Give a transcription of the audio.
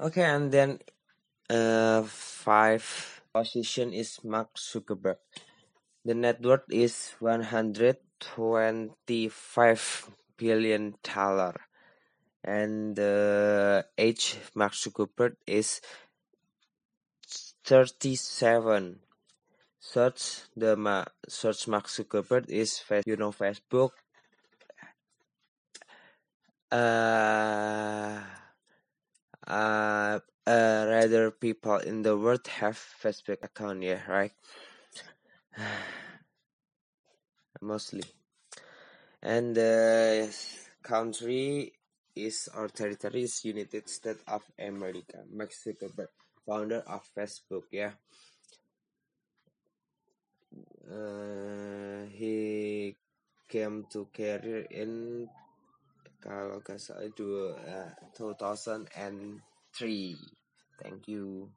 Okay, and then uh five position is Mark Zuckerberg. The net worth is one hundred twenty five billion dollar, and the age Mark Zuckerberg is thirty seven. Search the ma search Mark Zuckerberg is you know Facebook. Uh, uh, uh, rather people in the world have Facebook account, yeah, right? Mostly. And the country is or territory is United States of America. Mexico, but founder of Facebook, yeah. Uh, he came to career in kalau nggak uh, 2003 thank you